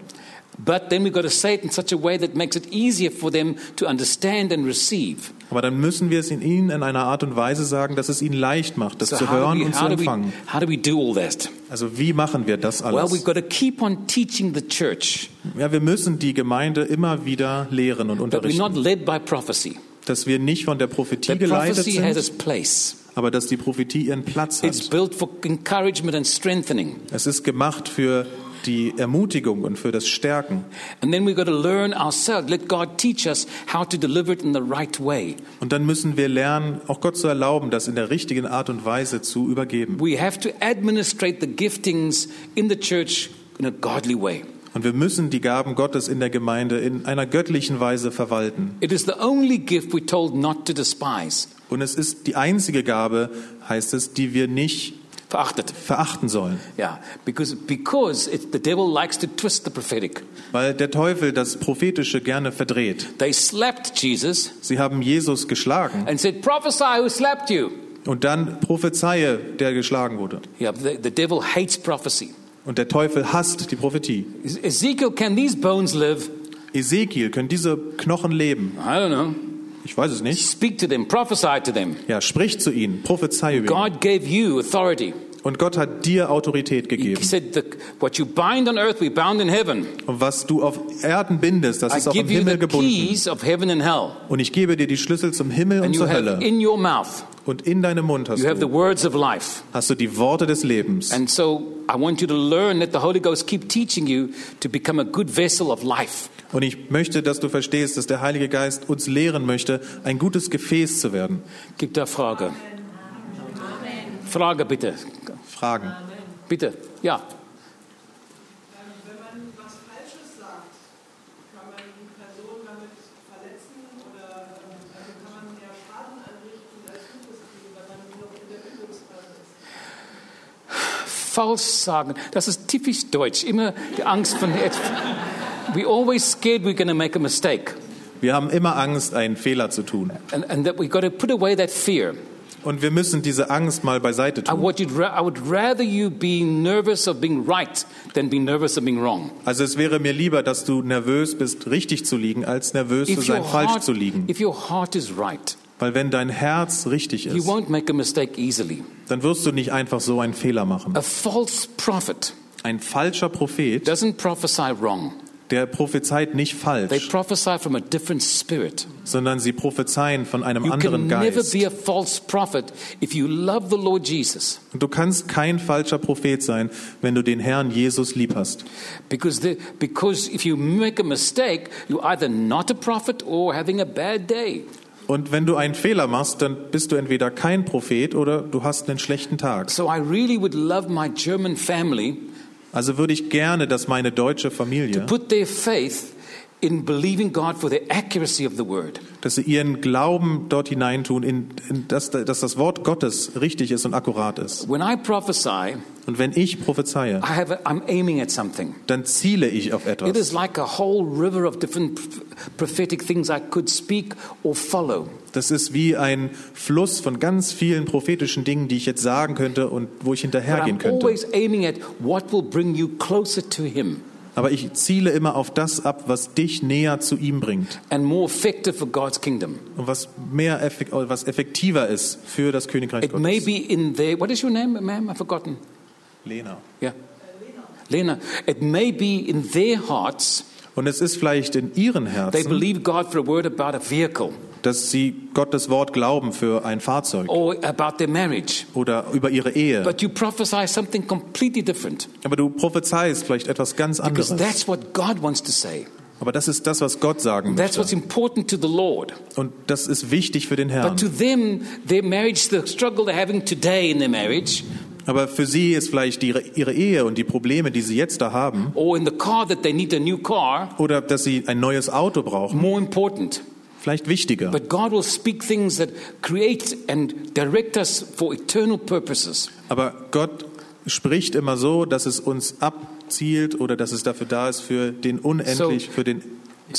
But then we've got to say it in such a way that makes it easier for them to understand and receive. Aber dann müssen wir es in ihnen in einer Art und Weise sagen, dass es ihnen leicht macht, das So zu hören we, und zu do we, empfangen. how do we do all that? Also wie machen wir das Well, we've alles? got to keep on teaching the church Ja, wir müssen die Gemeinde immer wieder lehren und that we're not unterrichten, led by prophecy. dass wir nicht von der Prophetie That geleitet prophecy has its sind, place. aber dass die Prophetie ihren Platz It's hat. built for encouragement and strengthening. Es ist gemacht für die Ermutigung und für das Stärken. And then we've got to learn ourselves. Let God teach us how to deliver it in the right way. Und dann müssen wir lernen, auch Gott zu erlauben, das in der richtigen Art und Weise zu übergeben. We have to administrate the giftings in the church in a godly way. Und wir müssen die Gaben Gottes in der Gemeinde in einer göttlichen Weise verwalten. It is the only gift we're told not to despise. Und es ist die einzige Gabe, heißt es, die wir nicht Verachtet. verachten sollen. Yeah, because, because it, the devil likes to twist the prophetic. Weil der Teufel das Prophetische gerne verdreht. They slapped Jesus Sie haben Jesus geschlagen and said, Prophesy who slapped you. und dann prophezeie, der geschlagen wurde. Yeah, the, the devil hates prophecy. Und der Teufel hasst die Prophetie. Ezekiel, can these bones live? Ezekiel, können diese Knochen leben? I don't know. Ich weiß es nicht. Speak to them, prophesy to them. Ja, sprich zu ihnen, prophezei über. God gave you authority. Und Gott hat dir Autorität He gegeben. said, the, What you bind on earth, we bound in heaven. Und was du auf Erden bindest, das I ist auch im Himmel the gebunden. keys of heaven and hell. Und ich gebe dir die Schlüssel zum Himmel und And you zur have Hölle. in your mouth, Und in deinem Mund hast you have the du, words of life. hast du die Worte des Lebens. And so I want you to learn that the Holy Ghost keep teaching you to become a good vessel of life. Und ich möchte, dass du verstehst, dass der Heilige Geist uns lehren möchte, ein gutes Gefäß zu werden. Gibt da Frage? Frage bitte. Fragen. Bitte. Ja. Wenn man was Falsches sagt, kann man die Person damit verletzen oder also kann man mehr Schaden anrichten als Gutes tun, wenn man noch in der Übungsphase ist. Falsch sagen. Das ist typisch deutsch. Immer die Angst von We always scared we're going to make a mistake. Wir haben immer Angst, einen Fehler zu tun. And, and that we've got to put away that fear. Und wir müssen diese Angst mal beiseite tun. Also es wäre mir lieber, dass du nervös bist, richtig zu liegen, als nervös zu sein, falsch heart, zu liegen. if your heart is right, Weil wenn dein Herz richtig you ist, won't make a mistake easily. dann wirst du nicht einfach so einen Fehler machen. A false prophet Ein falscher Prophet, doesn't prophesy wrong. Der prophezeit nicht They falsch, prophesy from a different spirit. sondern sie prophezeien von einem You can anderen never Geist. be a false prophet if you love the Lord Jesus. Und du kannst kein falscher Prophet sein, wenn du den Herrn Jesus lieb hast. Because, the, because if you make a mistake, you're either not a prophet or having a bad day. Und wenn du einen Fehler machst, dann bist du entweder kein Prophet oder du hast einen schlechten Tag. So I really would love my German family Also würde ich gerne, dass meine deutsche Familie, put their faith in believing God for the accuracy of the word. dass sie ihren Glauben dort hineintun, in, in das, dass das Wort Gottes richtig ist und akkurat ist. When I prophesy, Und wenn ich prophezeie, I have a, I'm aiming at something. dann ziele ich auf It etwas. is like a whole river of different pr- prophetic things I could speak or follow. Das ist wie ein Fluss von ganz vielen prophetischen Dingen, die ich jetzt sagen könnte und wo ich But hinterhergehen I'm könnte. always aiming at what will bring you closer to Him Aber ich ziele immer auf das ab, was dich näher zu ihm bringt and more effective for God's kingdom. und was mehr effek was effektiver ist für das Königreich It may Gottes. be in their, what is your name, ma'am? I've forgotten. Lena. Yeah. Lena. It may be in their hearts, Und es ist vielleicht in ihren they Herzen, believe God for a word about a vehicle dass sie Gottes Wort glauben für ein Fahrzeug oder über ihre Ehe. But you prophesy something completely different Aber du prophezeist vielleicht etwas ganz because anderes. that's what God wants to say. Aber das ist das, was Gott sagen That's what's möchte. important to the Lord. Und das ist wichtig für den But Herrn. to them, their marriage, the struggle they're having today in their marriage, Aber für sie ist vielleicht ihre, ihre Ehe und die Probleme, die sie jetzt da haben, or in the car that they need a new car, oder dass sie ein neues Auto brauchen, more important. vielleicht wichtiger. But God will speak things that create and direct us for eternal purposes. Aber Gott spricht immer so, dass es uns abzielt oder dass es dafür da ist für den unendlich, So- für den,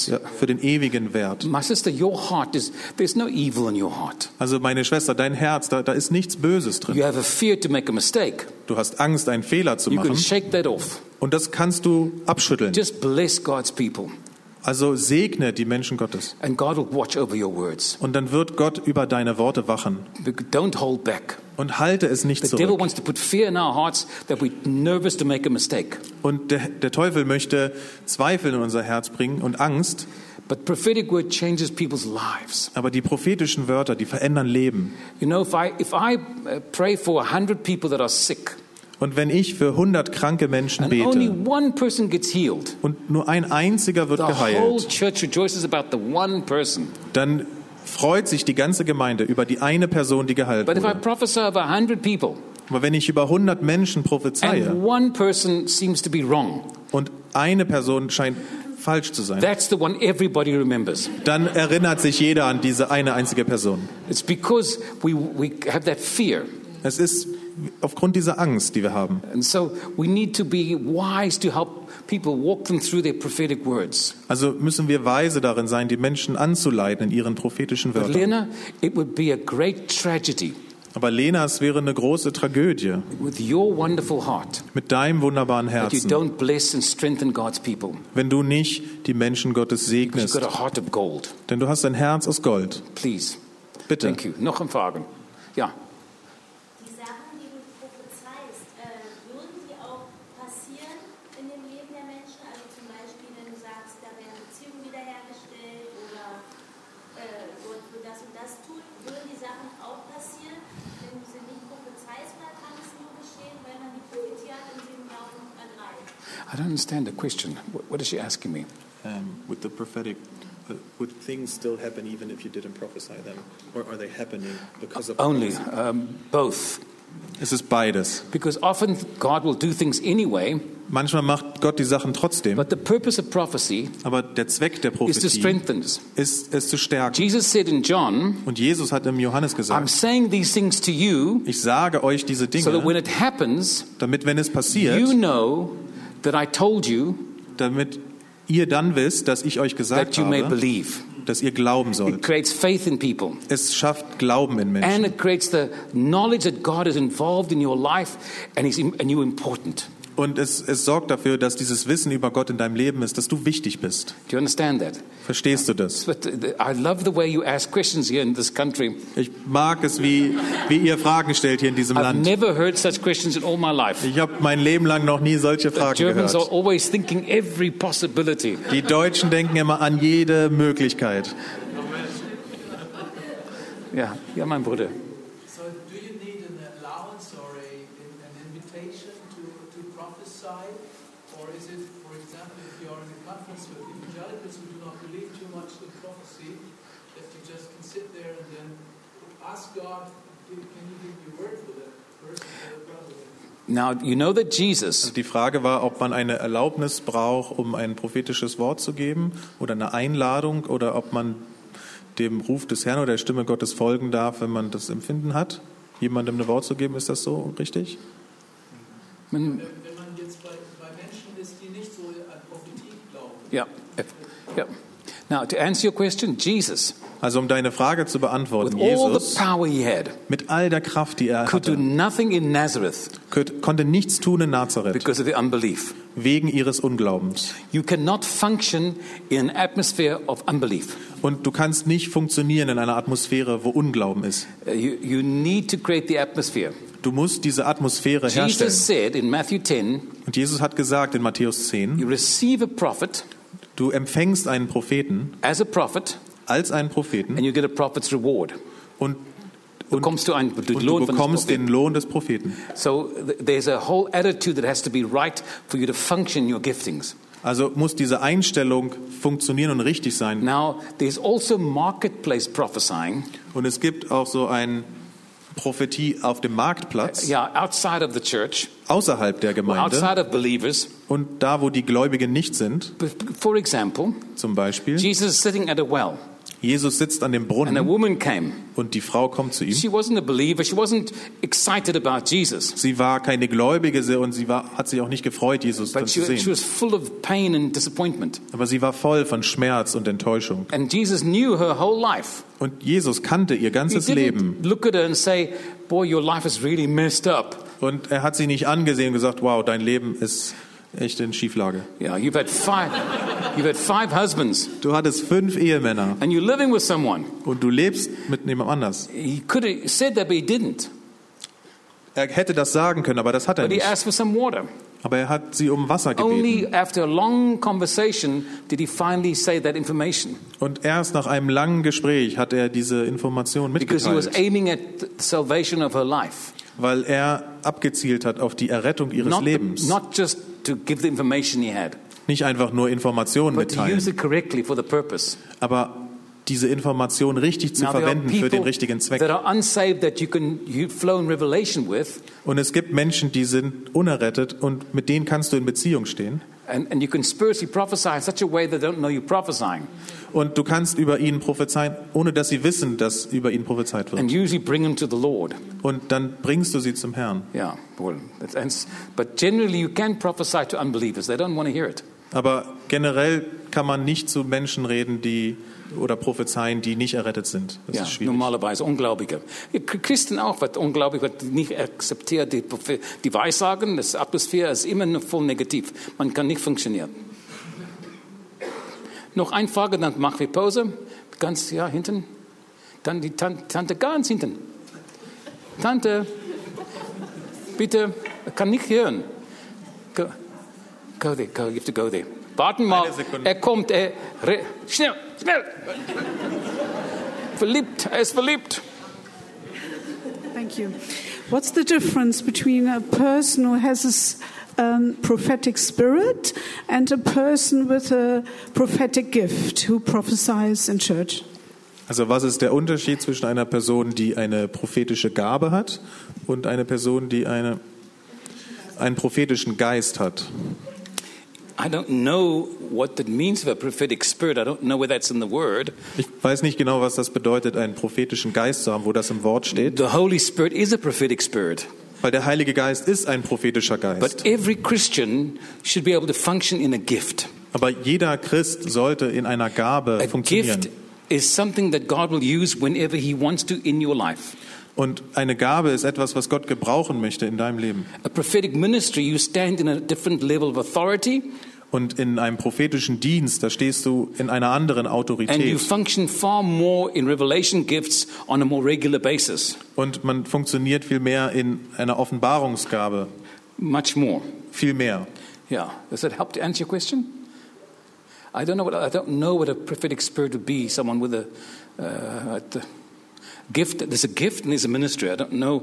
ja, für den ewigen Wert. My sister, your heart is, there's no evil in your heart. Also meine Schwester, dein Herz, da, da ist nichts Böses You drin. have a fear to make a mistake. Du hast Angst, einen Fehler zu You can machen shake that off. und das kannst du abschütteln. Just bless God's people, Also segne die Menschen Gottes and God will watch over your words. und dann wird Gott über deine Worte wachen Don't hold back. und halte es nicht The devil zurück. wants to put fear in our hearts that we're nervous to make a mistake. Und der, der Teufel möchte Zweifel in unser Herz bringen und Angst, But prophetic word changes people's lives. aber die prophetischen Wörter, die verändern Leben. You know, if I, if I uh, pray for a hundred people that are sick, Und wenn ich für 100 kranke Menschen bete one person gets healed, und nur ein einziger wird the whole geheilt, church rejoices about the one person. dann freut sich die ganze Gemeinde über die eine Person, die geheilt wurde. Aber wenn ich über 100 Menschen prophezeie and one person seems to be wrong, und eine Person scheint falsch zu sein, that's the one everybody remembers. dann erinnert sich jeder an diese eine einzige Person. Es ist aufgrund dieser Angst, die wir haben. And so we need to be wise to help people walk them through their prophetic words. Also müssen wir weise darin sein, die Menschen anzuleiten in ihren prophetischen But Wörtern. Lena, it would be a great tragedy Aber Lena, es wäre eine große Tragödie with your wonderful heart mit deinem wunderbaren Herzen, wenn du nicht die Menschen Gottes segnest. Denn du hast ein Herz aus Gold. Please. Bitte. Thank you. Noch ein Fragen? Ja. Understand the question. What, is she asking me? Um, with the prophetic, uh, would things still happen even if you didn't prophesy them? Or are they happening because of Only um, both. Es ist beides. Because often God will do things anyway, Manchmal macht Gott die Sachen trotzdem, but the purpose of prophecy aber der Zweck der is to Prophetie strengthen us. ist, es zu stärken. Jesus said in John, Und Jesus hat im Johannes gesagt, I'm saying these things to you ich sage euch diese Dinge, so that when it happens, damit wenn es passiert, you know that I told you damit ihr dann wisst, dass ich euch that gesagt you may habe, believe. dass ihr glauben It sollt. creates faith in people. Es schafft Glauben in And it creates the knowledge that God is involved in your life and, he's, and you're important. Und es, es sorgt dafür, dass dieses Wissen über Gott in deinem Leben ist, dass du wichtig bist. Do you understand that? Verstehst du das? Uh, I love the way you ask questions here in this country. Ich mag es, wie, wie ihr Fragen stellt hier in diesem I've Land. never heard such questions in all my life. Ich habe mein Leben lang noch nie solche The Fragen Germans are gehört. always thinking every possibility. Die Deutschen denken immer an jede Möglichkeit. Ja, ja, mein Bruder. So, do you need an allowance or a, an invitation to, to prophesy? Or is it, for example, if you are in a conference with evangelicals who do not believe too much in prophecy, that you just can sit there and then ask God, can you give me a word for that person, for that brother? Now, you know that Jesus Die Frage war, ob man eine Erlaubnis braucht, um ein prophetisches Wort zu geben oder eine Einladung oder ob man dem Ruf des Herrn oder der Stimme Gottes folgen darf, wenn man das Empfinden hat, jemandem ein Wort zu geben. Ist das so richtig? Wenn, wenn man jetzt bei, bei Menschen ist, die nicht so an Prophetie glauben, yeah, yeah. Now, to answer your question, Jesus, Also um deine Frage zu with beantworten, all the Jesus power he had, mit all der Kraft, die er could do hatte, nothing in Nazareth konnte nichts tun in Nazareth because of the unbelief. wegen ihres Unglaubens. You cannot function in an atmosphere of unbelief. Und du kannst nicht funktionieren in einer Atmosphäre, wo Unglauben ist. Uh, You, you need to create the atmosphere. Du musst diese Atmosphäre herstellen. Jesus said in Matthew 10, Und Jesus hat gesagt in Matthäus 10, you receive a prophet du empfängst einen Propheten as a prophet als einen Propheten and you get a prophet's reward. und, Du und, und den du Lohn von des bekommst Propheten. den Lohn des Propheten. So th- there's a whole attitude that has to be right for you to function your giftings. Also muss diese Einstellung funktionieren und richtig sein. Now, there's also marketplace prophesying, Und es gibt auch so ein Prophetie auf dem Marktplatz, yeah, outside of the church, außerhalb der Gemeinde outside of believers. und da, wo die Gläubigen nicht sind, For example, zum Beispiel. Jesus is sitting at a well, Jesus sitzt an dem and a Brunnen woman came. und die Frau kommt zu ihm. She wasn't a believer. She wasn't excited about Jesus, Sie war keine Gläubige und sie war, hat sich auch nicht gefreut, Jesus but she, zu she sehen. was full of pain and disappointment. Aber sie war voll von Schmerz und Enttäuschung. And Jesus knew her whole life. Und Jesus kannte ihr He ganzes Leben. didn't look at her and say, "Boy, your life is really messed up." Und er hat sie nicht angesehen und gesagt, wow, dein Leben ist echt in Schieflage. Yeah, you've had five, you've had five husbands, Du hattest fünf Ehemänner and you're living with someone. und du lebst mit jemand anders. He could have said that, but he didn't. Er hätte das sagen können, aber das hat er But he nicht. asked for some water. Aber er hat sie um Wasser gebeten. Only after a long conversation did he finally say that information, Und erst nach einem langen Gespräch hat er diese Information because he was mitgeteilt, aiming at the salvation of her life, weil er abgezielt hat auf die Errettung ihres not, the- Lebens. not just to give the information he had, Nicht einfach nur Informationen but to use mitteilen, it correctly for the purpose. aber diese Information richtig zu Now, there are verwenden für den people richtigen Zweck. that are unsaved that you can you flow in revelation with, Und es gibt Menschen, die sind unerrettet und mit denen kannst du in Beziehung stehen. And, and you can spiritually prophesy in such a way they don't know you're prophesying, Und du kannst über ihnen prophezeien, ohne dass sie wissen, dass über ihnen prophezeit wird. and usually bring them to the Lord. Und dann bringst du sie zum Herrn. Yeah, well, that's, but generally you can prophesy to unbelievers; they don't want to hear it. Aber generell kann man nicht zu Menschen reden, die oder prophezeien, die nicht errettet sind. Das Ja, ist schwierig. normalerweise Ungläubige. Christen auch, wird ungläubig, wird nicht akzeptiert. Die, die Weissagen, das Atmosphäre ist immer noch voll negativ. Man kann nicht funktionieren. Noch eine Frage, dann machen wir Pause. Ganz, ja, hinten. Dann die Tante, Tante ganz hinten. Tante, bitte, kann nicht hören. Go, go there, go, you have to go there. Warten mal, er kommt, er, schnell, schnell. Verliebt, er ist verliebt. Thank you. What's the difference between a person who has this um, prophetic spirit and a person with a prophetic gift who prophesies in church? Also was ist der Unterschied zwischen einer Person, die eine prophetische Gabe hat und einer Person, die eine, einen prophetischen Geist hat? Ich weiß nicht genau, was das bedeutet, einen prophetischen Geist zu haben, wo das im Wort steht, The Holy Spirit is a prophetic spirit. weil der Heilige Geist ist ein prophetischer Geist. But every Christian should be able to function in a gift. Aber jeder Christ sollte in einer Gabe A funktionieren. gift is something that God will use whenever He wants to in your life. Und eine Gabe ist etwas, was Gott gebrauchen möchte in deinem Leben. A prophetic ministry, you stand in a different level of authority Und in einem prophetischen Dienst, da stehst du in einer anderen and you Autorität. function far more in revelation gifts on a more regular basis. Und man funktioniert viel mehr in einer Offenbarungsgabe. Much more. Viel mehr. Yeah. Does that help to answer your question? I don't know what I don't know what a prophetic spirit would be. Someone with a, uh, a gift. There's a gift and there's a ministry. I don't know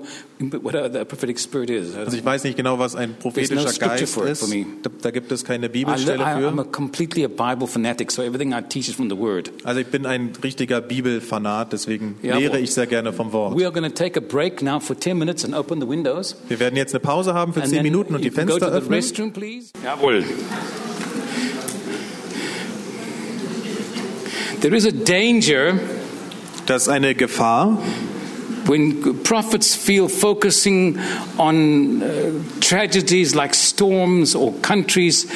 what a, a prophetic spirit is. I, Also ich weiß nicht genau, was ein prophetischer There's no scripture Geist for ist. for me. Da, da gibt es keine I, Bibelstelle am a für. completely a Bible fanatic, so everything I teach is from the Word. Also ich bin ein richtiger Bibelfanat, deswegen Jawohl. lehre ich sehr gerne vom Wort. We are going to take a break now for 10 minutes and open the windows. Wir werden jetzt eine Pause haben für And zehn then Minuten und die go Fenster to the öffnen. restroom, please. Jawohl. There is a danger Das ist eine Gefahr, when prophets feel focusing on uh, tragedies like storms or countries.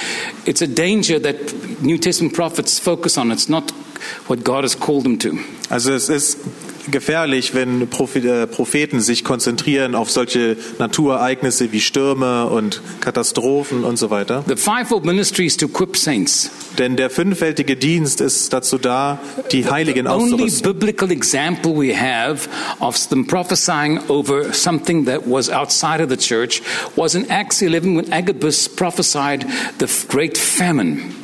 It's a danger that New Testament prophets focus on. It's not what God has called them to. Also es ist gefährlich, wenn äh, Propheten sich konzentrieren auf solche Naturereignisse wie Stürme und Katastrophen und so weiter. The fivefold ministry is to equip saints. Denn der fünffältige Dienst ist dazu da, die Heiligen The only auszurüsten. biblical example we have of them prophesying over something that was outside of the church was in Acts 11 when Agabus prophesied the great famine.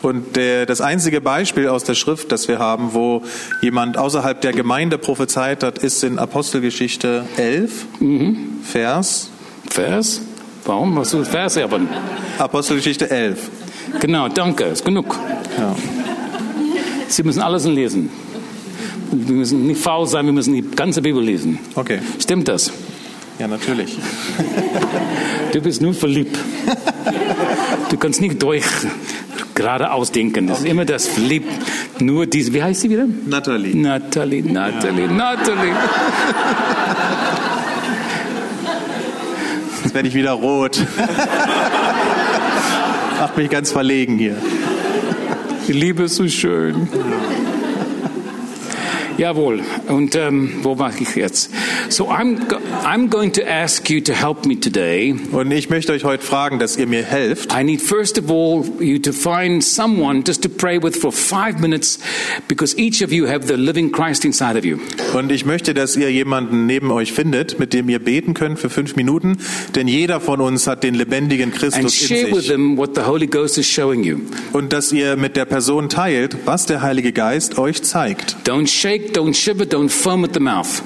Und der, das einzige Beispiel aus der Schrift, das wir haben, wo jemand außerhalb der Gemeinde prophezeit hat, ist in Apostelgeschichte 11, Vers, Vers? Warum hast du Vers haben? Apostelgeschichte 11. Genau, danke, ist genug. Ja. Sie müssen alles lesen. Wir müssen nicht faul sein, wir müssen die ganze Bibel lesen. Okay. Stimmt das? Ja, natürlich. Du bist nur verliebt. Du kannst nicht durch geradeaus denken. Das ist immer das verliebt. Nur diese, wie heißt sie wieder? Nathalie. Natalie, Natalie, Natalie. Jetzt werde ich wieder rot. Macht mich ganz verlegen hier. Die Liebe ist so schön. Jawohl. Und ähm, wo war ich jetzt? So I'm, go- I'm going to ask you to help me today. Und ich möchte euch heute fragen, dass ihr mir helft. I need first of all you to find someone just to pray with for five minutes because each of you have the living Christ inside of you. Und ich möchte, dass ihr jemanden neben euch findet, mit dem ihr beten könnt für fünf Minuten, denn jeder von uns hat den lebendigen And Christus share in with sich. them what the Holy Ghost is showing you. Und dass ihr mit der Person teilt, was der Heilige Geist euch zeigt. Don't shake, don't shiver, don't foam at the mouth.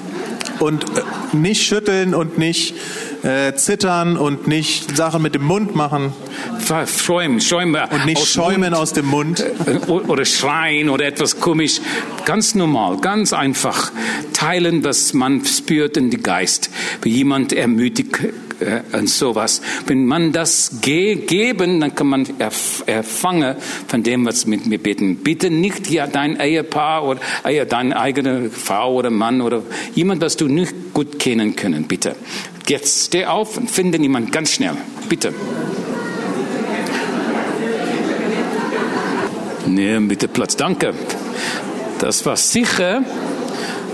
Und äh, nicht schütteln und nicht äh, zittern und nicht Sachen mit dem Mund machen Schäumen, schäumen. und nicht aus schäumen Mund. aus dem Mund. Äh, oder schreien oder etwas komisch. Ganz normal, ganz einfach. Teilen, was man spürt in den Geist. Wie jemand ermutigt äh, und sowas. Wenn man das ge geben, dann kann man erf erfangen von dem, was mit mir beten. Bitte nicht ja dein Ehepaar oder äh, deine eigene Frau oder Mann oder jemand, was du nicht gut kennen können. Bitte. Jetzt steh auf und finde jemand ganz schnell. Bitte. Nehmen bitte Platz. Danke. Das war sicher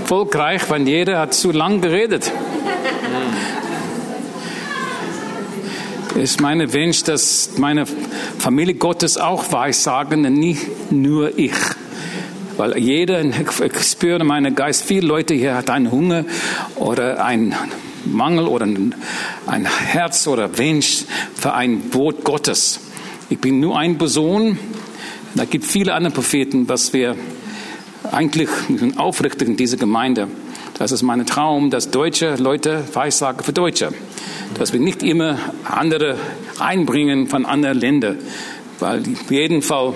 erfolgreich, weil jeder hat zu lang geredet. Ist meine Wunsch, dass meine Familie Gottes auch weissagen, nicht nur ich. Weil jeder, ich spüre in meinem Geist, viele Leute hier hat einen Hunger oder einen Mangel oder ein ein Herz oder Wunsch für ein Wort Gottes. Ich bin nur eine Person, da gibt viele andere Propheten, was wir eigentlich aufrichten in dieser Gemeinde. Das ist mein Traum, dass deutsche Leute Weissagen für Deutsche. Dass wir nicht immer andere einbringen von anderen Ländern. Weil auf jeden Fall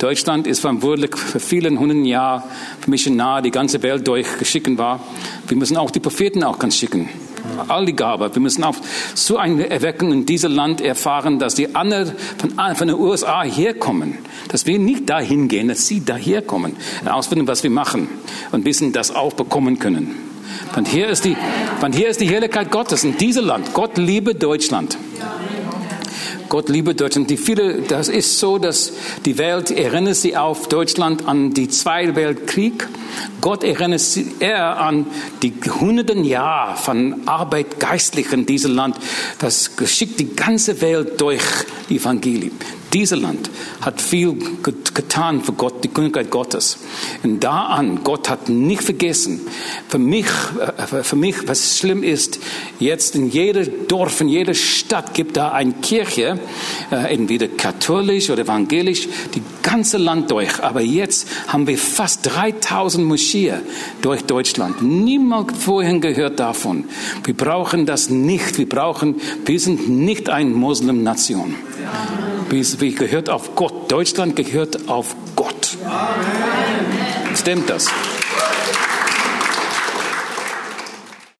Deutschland ist verantwortlich für vielen hunderten Jahre für Missionar die ganze Welt durchgeschickt war. Wir müssen auch die Propheten auch ganz schicken. All die Gabe. Wir müssen auch so eine Erweckung in diesem Land erfahren, dass die anderen von, von den USA herkommen. Dass wir nicht dahin gehen, dass sie daher kommen. Und ausfinden, was wir machen. Und wissen, das auch bekommen können. Von hier ist die, von hier ist die Herrlichkeit Gottes in diesem Land. Gott liebe Deutschland. Gott liebe Deutschland. Die viele, das ist so, dass die Welt erinnert sie auf Deutschland an die Zweite Weltkrieg. Gott erinnert sie eher an die hunderten Jahre von Arbeit geistlich in diesem Land. Das geschickt die ganze Welt durch Evangelium. Dieses Land hat viel get- getan für Gott, die Königkeit Gottes. Und da an, Gott hat nicht vergessen. Für mich, äh, für mich, was schlimm ist, jetzt in jedem Dorf, in jeder Stadt gibt da eine Kirche, äh, entweder katholisch oder evangelisch, die ganze Land durch. Aber jetzt haben wir fast 3000 Moscheen durch Deutschland. Niemand vorhin gehört davon. Wir brauchen das nicht. Wir brauchen, wir sind nicht eine Muslimnation. Wir, wir gehört auf Gott. Deutschland gehört auf Gott. Stimmt das?